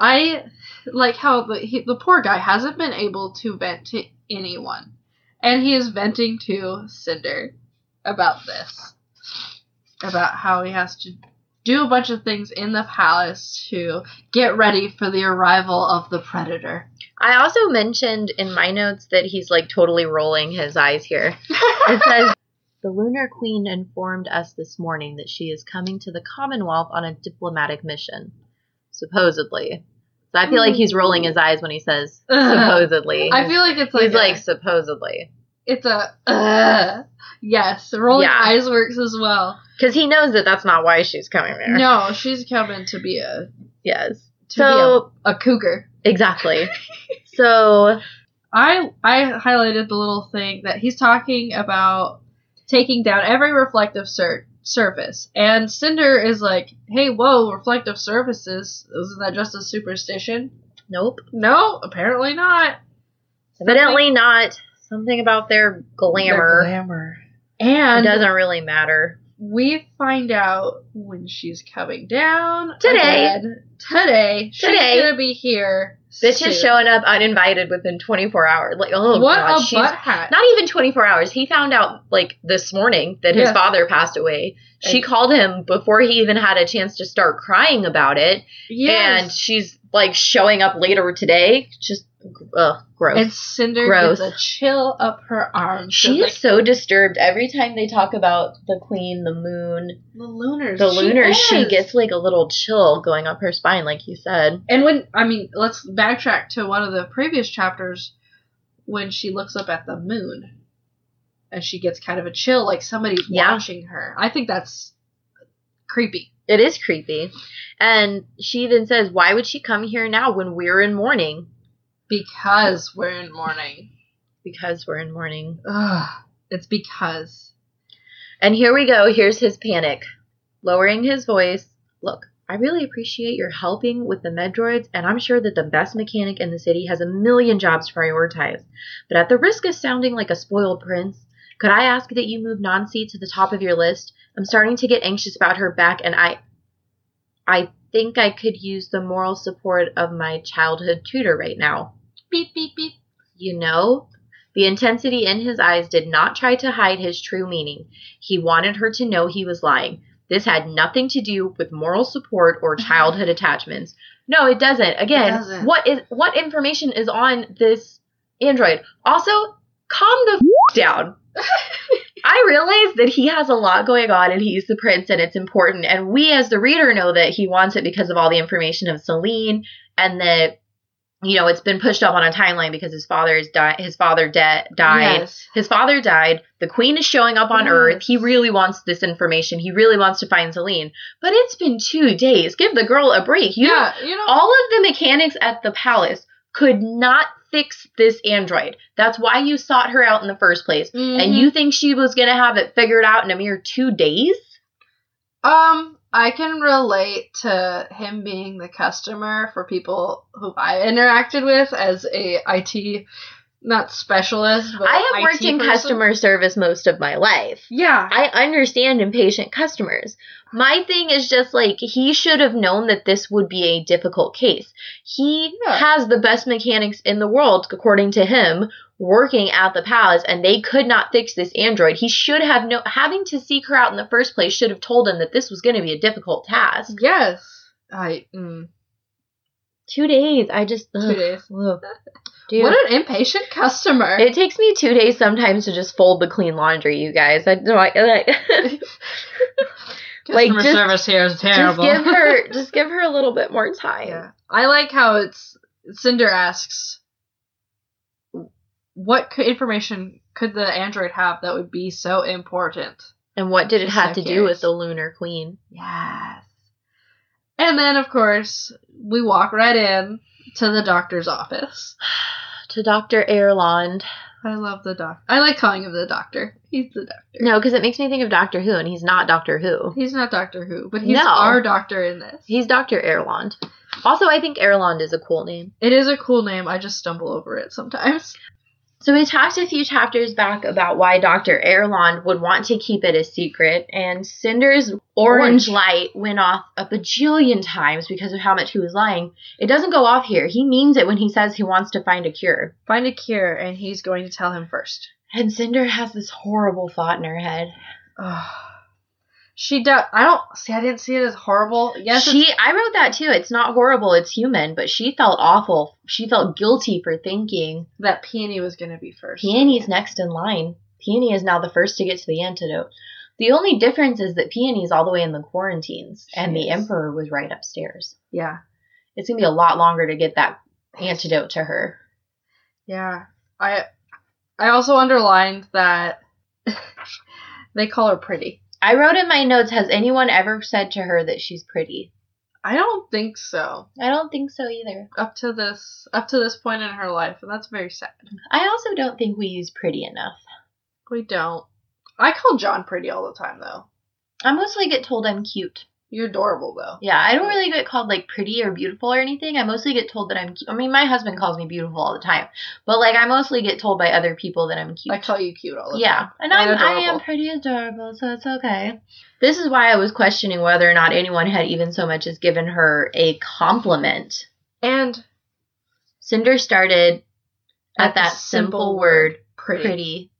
I like how the he, the poor guy hasn't been able to vent to anyone, and he is venting to Cinder about this, about how he has to do a bunch of things in the palace to get ready for the arrival of the predator. I also mentioned in my notes that he's like totally rolling his eyes here. It says the Lunar Queen informed us this morning that she is coming to the Commonwealth on a diplomatic mission. Supposedly. So I feel like he's rolling his eyes when he says supposedly. I feel like it's like he's a- like supposedly. it's a uh, yes, rolling Yeah. eyes works as well. Because he knows that that's not why she's coming there. No, she's coming to be a Yes. to So, be a, a cougar. exactly. so, I I highlighted the little thing that he's talking about taking down every reflective sur- surface, and Cinder is like, "Hey, whoa, reflective surfaces? Isn't that just a superstition?" nope. No, apparently not. Evidently not. Something about their glamour. glamour. And it doesn't really matter. we find out when she's coming down Today. again. Today, Today. she's gonna be here. Bitch is showing up uninvited within 24 hours. Like, oh, what God, a she's butt hat! not even 24 hours. He found out like this morning that his Yes. father passed away. She And- called him before he even had a chance to start crying about it. yes. And she's like showing up later today. Just Ugh, gross. And Cinder Gross. gets a chill up her arm. she She's is so disturbed every time they talk about the queen, the moon, the lunars. the lunars. She is. gets like a little chill going up her spine, like you said. And when I mean, let's backtrack to one of the previous chapters when she looks up at the moon and she gets kind of a chill, like somebody's Yeah. watching her. I think that's creepy. It is creepy. And she then says, Why would she come here now when we're in mourning? Because we're in mourning. Because we're in mourning. Ugh. It's because. And here we go. Here's his panic. Lowering his voice. Look, I really appreciate your helping with the Medroids, and I'm sure that the best mechanic in the city has a million jobs to prioritize. But at the risk of sounding like a spoiled prince, could I ask that you move Nancy to the top of your list? I'm starting to get anxious about her back, and I. I think I could use the moral support of my childhood tutor right now. Beep, beep, beep. You know? The intensity in his eyes did not try to hide his true meaning. He wanted her to know he was lying. This had nothing to do with moral support or childhood attachments. No, it doesn't. Again, It doesn't. what is what information is on this android? Also, calm the f- down. I realize that he has a lot going on and he's the prince and it's important. And we as the reader know that he wants it because of all the information of Selene and that you know it's been pushed up on a timeline because his father is di- his father de- died. Yes. His father died. The queen is showing up on Yes. Earth. He really wants this information. He really wants to find Selene. But it's been two days. Give the girl a break. You yeah, you know. all of the mechanics at the palace could not fix this android. That's why you sought her out in the first place. And Mhm. you think she was going to have it figured out in a mere two days? Um, I can relate to him being the customer for people who I interacted with as a IT not specialist, but I have IT worked in person. customer service most of my life. Yeah, I understand impatient customers. My thing is just like he should have known that this would be a difficult case. He Yeah. has the best mechanics in the world, according to him, working at the palace, and they could not fix this android. He should have no having to seek her out in the first place should have told him that this was going to be a difficult task. yes. I mm, Two days, I just two ugh, days. ugh. Dude, What an impatient customer. it takes me two days sometimes to just fold the clean laundry. You guys, I don't like. like, customer just- service here is terrible. just give her, just give her a little bit more time. Yeah. I like how it's Cinder asks what information could the android have that would be so important? And what did it have so to do with the Lunar Queen? Yes. And then of course, we walk right in to the doctor's office. To Dr. Erland. I love the doctor. I like calling him the doctor. He's the doctor. No, because it makes me think of Doctor Who, and he's not Doctor Who. He's not Doctor Who, but he's No. our doctor in this. He's Dr. Erland. Also, I think Erland is a cool name. It is a cool name. I just stumble over it sometimes. So we talked a few chapters back about why Dr. Erland would want to keep it a secret, and Cinder's orange, Orange. light went off a bajillion times because of how much he was lying. It doesn't go off here. He means it when he says he wants to find a cure. Find a cure, and he's going to tell him first. And Cinder has this horrible thought in her head. Ugh. She does. I don't see. I didn't see it as horrible. Yes, she I wrote that too. It's not horrible, it's human, but she felt awful. She felt guilty for thinking that Peony was going to be first. Peony's next in line. Peony is now the first to get to the antidote. The only difference is that Peony's all the way in the quarantines and She the. Emperor was right upstairs. Yeah, It's gonna be a lot longer to get that antidote to her. yeah. I I also underlined that they call her pretty. I wrote in my notes, has anyone ever said to her that she's pretty? I don't think so. I don't think so either. Up to this up to this point in her life, and that's very sad. I also don't think we use pretty enough. We don't. I call John pretty all the time though. I mostly get told I'm cute. You're adorable though. Yeah, I don't really get called like pretty or beautiful or anything. I mostly get told that I'm. cu- I mean, my husband calls me beautiful all the time, but like I mostly get told by other people that I'm cute. I call you cute all the yeah, time. Yeah, and I'm, I am pretty adorable, so it's okay. This is why I was questioning whether or not anyone had even so much as given her a compliment. And Cinder started at, At that simple simple word, pretty. pretty.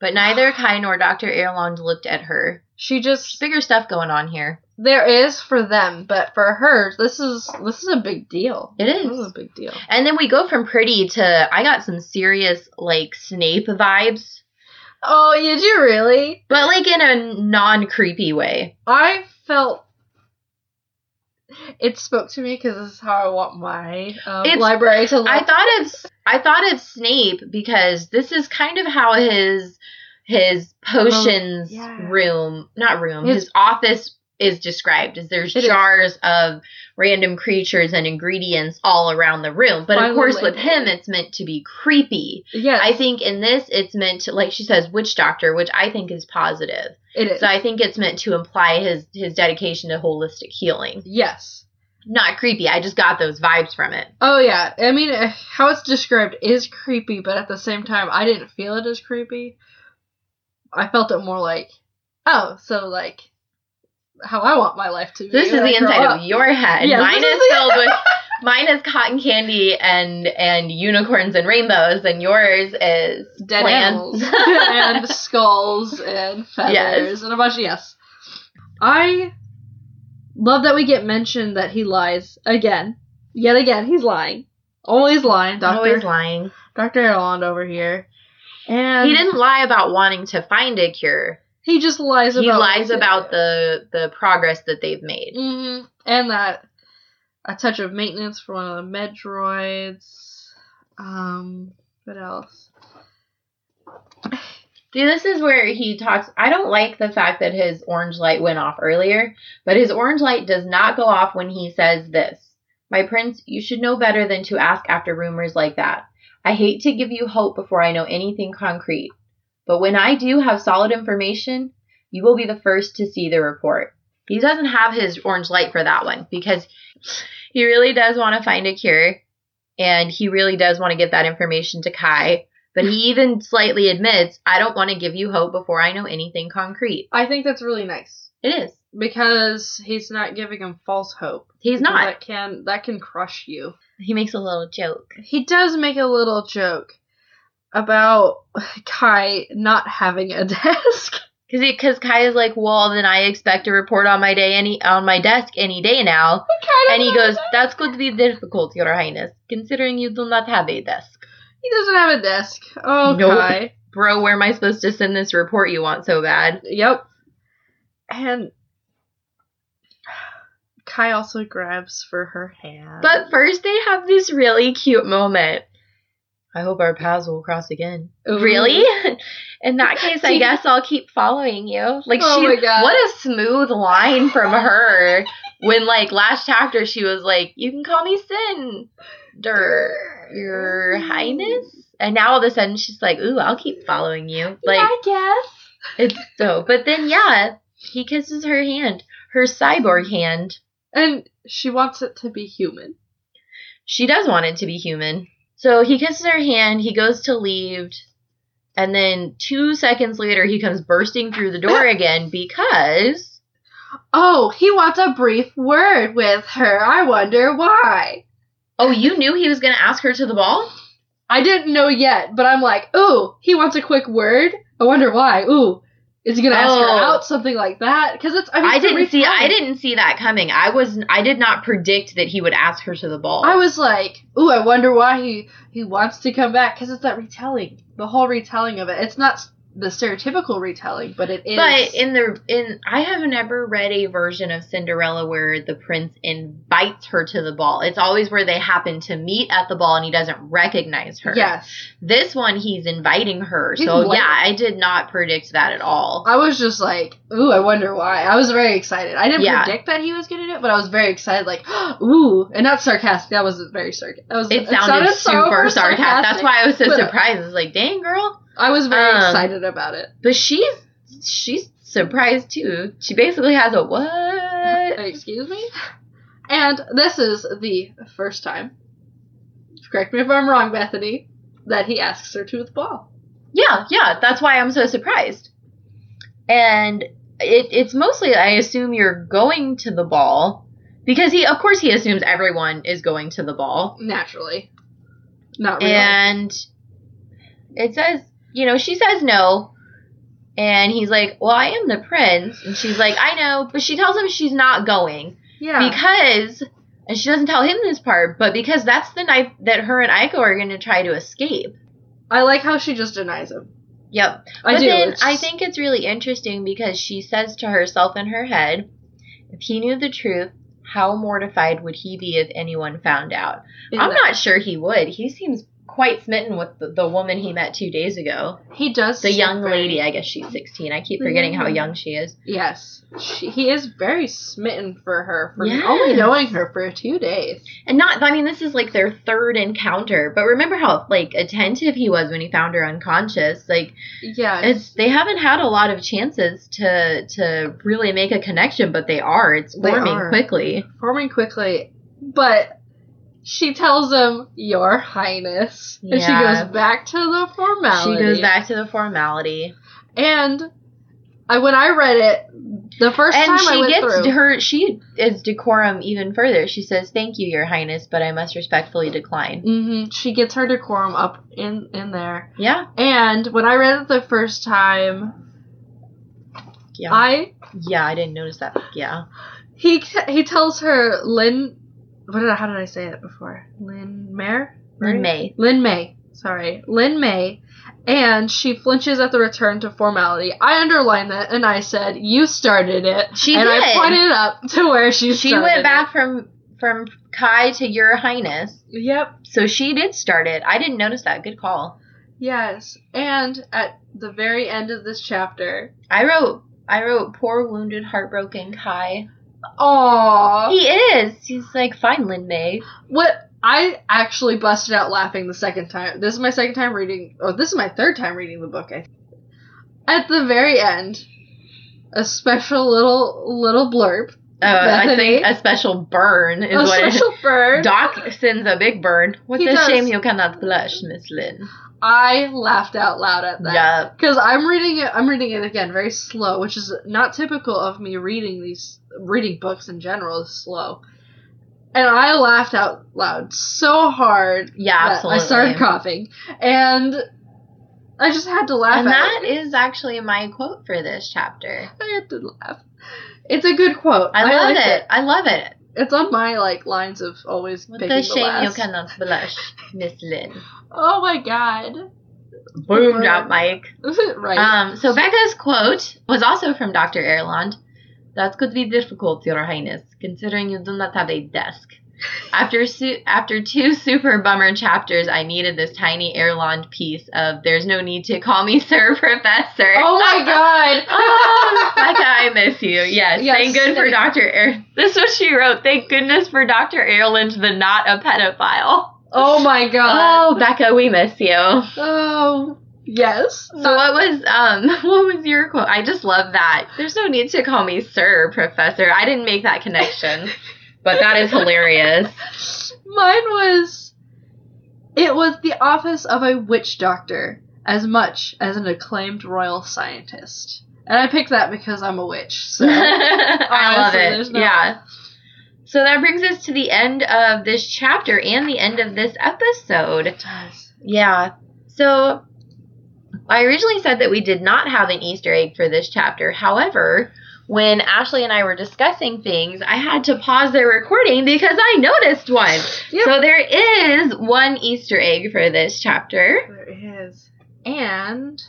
But neither Kai nor Dr. Erland looked at her. She just Bigger stuff going on here. there is for them, but for her, this is this is a big deal. It is. This is a big deal. And then we go from pretty to I got some serious like Snape vibes, Oh, did you really? but like in a non creepy way. I felt it spoke to me because this is how I want my um, library to look. I thought of I thought of Snape because this is kind of how his his potions yeah. room, not room, His- his office is described as there's It is. jars of random creatures and ingredients all around the room. But of course with him it's meant to be creepy. yes, I think in this it's meant to like she says witch doctor, which I think is positive. it is. So I think it's meant to imply his his dedication to holistic healing. yes. Not creepy. I just got those vibes from it. Oh yeah. I mean, uh, how it's described is creepy, but at the same time, I didn't feel it as creepy. I felt it more like, oh, so like how I want my life to be. This is the inside up. of your head. Mine is is filled with mine is cotton candy and and unicorns and rainbows, and yours is dead plants. animals and skulls and feathers Yes. and a bunch of yes. I love that we get mentioned that he lies again. Yet again, he's lying. Always lying, Doctor always lying. Doctor Erland over here. And He didn't lie about wanting to find a cure. He just lies about. He lies about the the progress that they've made. hmm And that a touch of maintenance for one of the Medroids. Um, what else? See, this is where he talks. I don't like the fact that his orange light went off earlier, but his orange light does not go off when he says this. My prince, you should know better than to ask after rumors like that. I hate to give you hope before I know anything concrete, but when I do have solid information, you will be the first to see the report. He doesn't have his orange light for that one because he really does want to find a cure and he really does want to get that information to Kai. But he even slightly admits, I don't want to give you hope before I know anything concrete. I think that's really nice It is. because he's not giving him false hope. He's not. That can that can crush you. He makes a little joke. He does make a little joke about Kai not having a desk. Cause, he, cause Kai is like, well, then I expect a report on my day any on my desk any day now. And he goes, that's going to be difficult, Your Highness, considering you do not have a desk. He doesn't have a desk. Oh, Nope. Kai. Bro, where am I supposed to send this report you want so bad? Yep. And Kai also grabs for her hand. But first, they have this really cute moment. I hope our paths will cross again. Oh, really? Mm-hmm. In that case, I guess I'll keep following you. Like Oh she, my God. what a smooth line from her. When like last chapter, she was like, "You can call me Cinder, Your mm-hmm. Highness," and now all of a sudden she's like, "Ooh, I'll keep following you." Like I guess. it's so. But then yeah, he kisses her hand, her cyborg hand. And she wants it to be human. She does want it to be human. So he kisses her hand, he goes to leave, and then two seconds later he comes bursting through the door again because Oh, he wants a brief word with her. I wonder why. Oh, you knew he was gonna ask her to the ball? I didn't know yet, but I'm like, ooh, he wants a quick word. I wonder why. Ooh, is he gonna ask her Oh. out? Something like that? Because it's. I, mean, I it's didn't see I didn't see that coming. I was I did not predict that he would ask her to the ball. I was like, ooh, I wonder why he he wants to come back because it's that retelling, the whole retelling of it. It's not the stereotypical retelling, but it is. But in the in I have never read a version of Cinderella where the prince invites her to the ball. It's always where they happen to meet at the ball and he doesn't recognize her. yes, This one he's inviting her. He's so yeah, I did not predict that at all. I was just like, ooh, I wonder why. I was very excited. I didn't Yeah. predict that he was do it, but I was very excited. Like, ooh, and not sarcastic. That wasn't very sarcastic. That was It sounded, super sarcastic. That's why I was so but- surprised. I was like, "Dang, girl!" I was very Um, excited about it. But she's she's surprised too. She basically has a what? Excuse me? And this is the first time, correct me if I'm wrong, Bethanie, that he asks her to the ball. Yeah, yeah. That's why I'm so surprised. And it, it's mostly, I assume you're going to the ball because he, of course, he assumes everyone is going to the ball. Naturally. Not really. And it says, you know, she says no. And he's like, Well, I am the prince. And she's like, I know. But she tells him she's not going Yeah. because, and she doesn't tell him this part, but because that's the night that her and Iko are going to try to escape. I like how she just denies him. Yep. I but do. then I think it's really interesting because she says to herself in her head, if he knew the truth, how mortified would he be if anyone found out? I'm not sure he would. He seems quite smitten with the, the woman he met two days ago. He does. The young very- lady, I guess she's 16. I keep forgetting how mm-hmm. young she is. Yes, she, he is very smitten for her for Yes. only knowing her for two days. And not, I mean, this is like their third encounter, but remember how, like, attentive he was when he found her unconscious? Like, Yeah, it's, they haven't had a lot of chances to, to really make a connection, but they are. It's forming quickly. forming quickly, but she tells him, "Your Highness," and she goes back to the formality. She goes back to the formality. and I when I read it the first and time I she went gets through, her she is decorum even further she says thank you your highness but i must respectfully decline Mm-hmm. she gets her decorum up in in there. yeah And when I read it the first time, yeah I yeah i didn't notice that yeah he he tells her Lynn. What did I, how did I say it before? Lynn Mare. Lin may Lynn May. Sorry, Lynn May. And she flinches at the return to formality. I underlined that and I said, "You started it." She and I did. pointed up to where she she went it. back from from kai to your highness Yep. so she did start it i didn't notice that good call Yes. And at the very end of this chapter, i wrote i wrote poor wounded heartbroken kai Aww. he is he's like fine lin may What I actually busted out laughing the second time. This is my second time reading, or this is my third time reading the book. I think. At the very end, a special little little blurb, uh, i think a special burn is a what it special bird. Doc sends a big burn. What He a does. shame you cannot blush, Miss Linh. I laughed out loud at that. Yeah. Because I'm reading it, I'm reading it again very slow, which is not typical of me reading these reading books in general. Is slow, and I laughed out loud so hard Yeah, absolutely. I started coughing, and I just had to laugh. And at that it. is actually my quote for this chapter. I had to laugh. It's a good quote. I love liked it. I love it. It's on my like lines of always What picking a the shame you cannot blush, Miss Linh. Oh my god! Boom bird. drop Mike. right. Um, so Becca's quote was also from Dr. Erland. That could be difficult, Your Highness, considering you do not have a desk. After su- after two super bummer chapters, I needed this tiny Erland piece of "There's no need to call me Sir Professor." oh my god! oh, Becca, I miss you. Yes, Yes, thank good for Dr. Er. This is what she wrote. Thank goodness for Dr. Erland, the not a pedophile. Oh my god! Oh, Becca, we miss you. Oh, yes. So what was um what was your quote? I just love that. There's no need to call me sir, professor. I didn't make that connection. But that is hilarious. Mine was. It was the office of a witch doctor as much as an acclaimed royal scientist. And I picked that because I'm a witch. So. I love it. no- Yeah. So that brings us to the end of this chapter and the end of this episode. It does. Yeah. So I originally said that we did not have an Easter egg for this chapter. However, when Ashleigh and I were discussing things, I had to pause the recording because I noticed one. Yep. So there is one Easter egg for this chapter. There is. And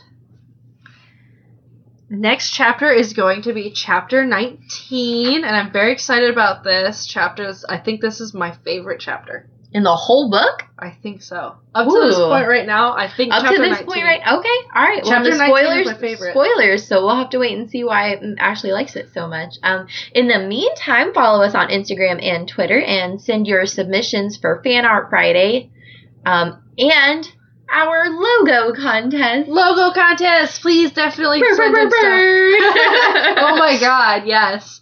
next chapter is going to be chapter 19, and I'm very excited about this chapter. I think this is my favorite chapter. In the whole book? I think so. Up to this point right now, I think Up to this 19. point, right? Okay. All right. Well, Chapter the 19 is spoilers, my favorite. spoilers. So we'll have to wait and see why Ashleigh likes it so much. Um, in the meantime, follow us on Instagram and Twitter, and send your submissions for Fan Art Friday, um, and our logo contest. Logo contest, please definitely send in stuff. oh my god, yes.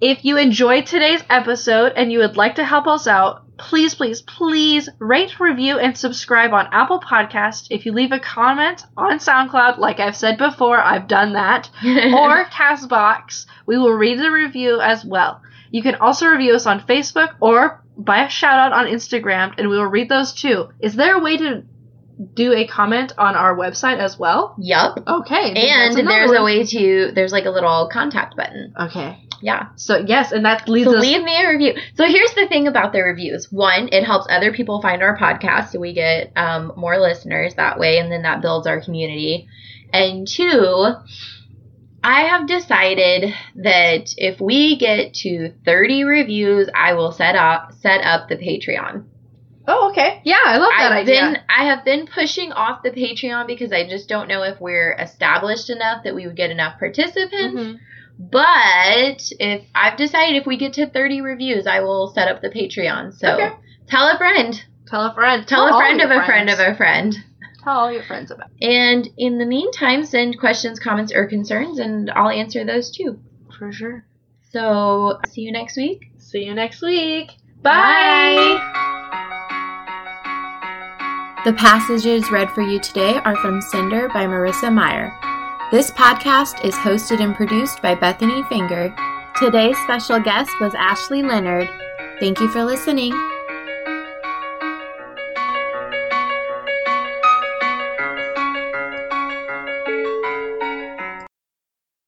If you enjoyed today's episode and you would like to help us out, please, please, please rate, review, and subscribe on Apple Podcast. If you leave a comment on SoundCloud, like I've said before, I've done that, or Castbox, we will read the review as well. You can also review us on Facebook or buy a shout out on Instagram, and we will read those too. Is there a way to do a comment on our website as well? Yup. Okay. And there's a way to there's like a little contact button. Okay. Yeah. So yes, and that leads So us. leave me a review. So here's the thing about the reviews. One, it helps other people find our podcast, so we get um, more listeners that way, and then that builds our community. And two, I have decided that if we get to 30 reviews, I will set up set up the Patreon. oh, okay. Yeah, I love that I've idea. been I have been pushing off the Patreon because I just don't know if we're established enough that we would get enough participants. Mhm. But if I've decided if we get to 30 reviews, I will set up the Patreon. So Okay. tell a friend. Tell a friend. Tell, a friend your of a friend of a friend. Tell all your friends about. It. And in the meantime, send questions, comments, or concerns, and I'll answer those too. For sure. So see you next week. See you next week. Bye. The passages read for you today are from Cinder by Marissa Meyer. This podcast is hosted and produced by Bethanie Finger. Today's special guest was Ashleigh Leonard. Thank you for listening.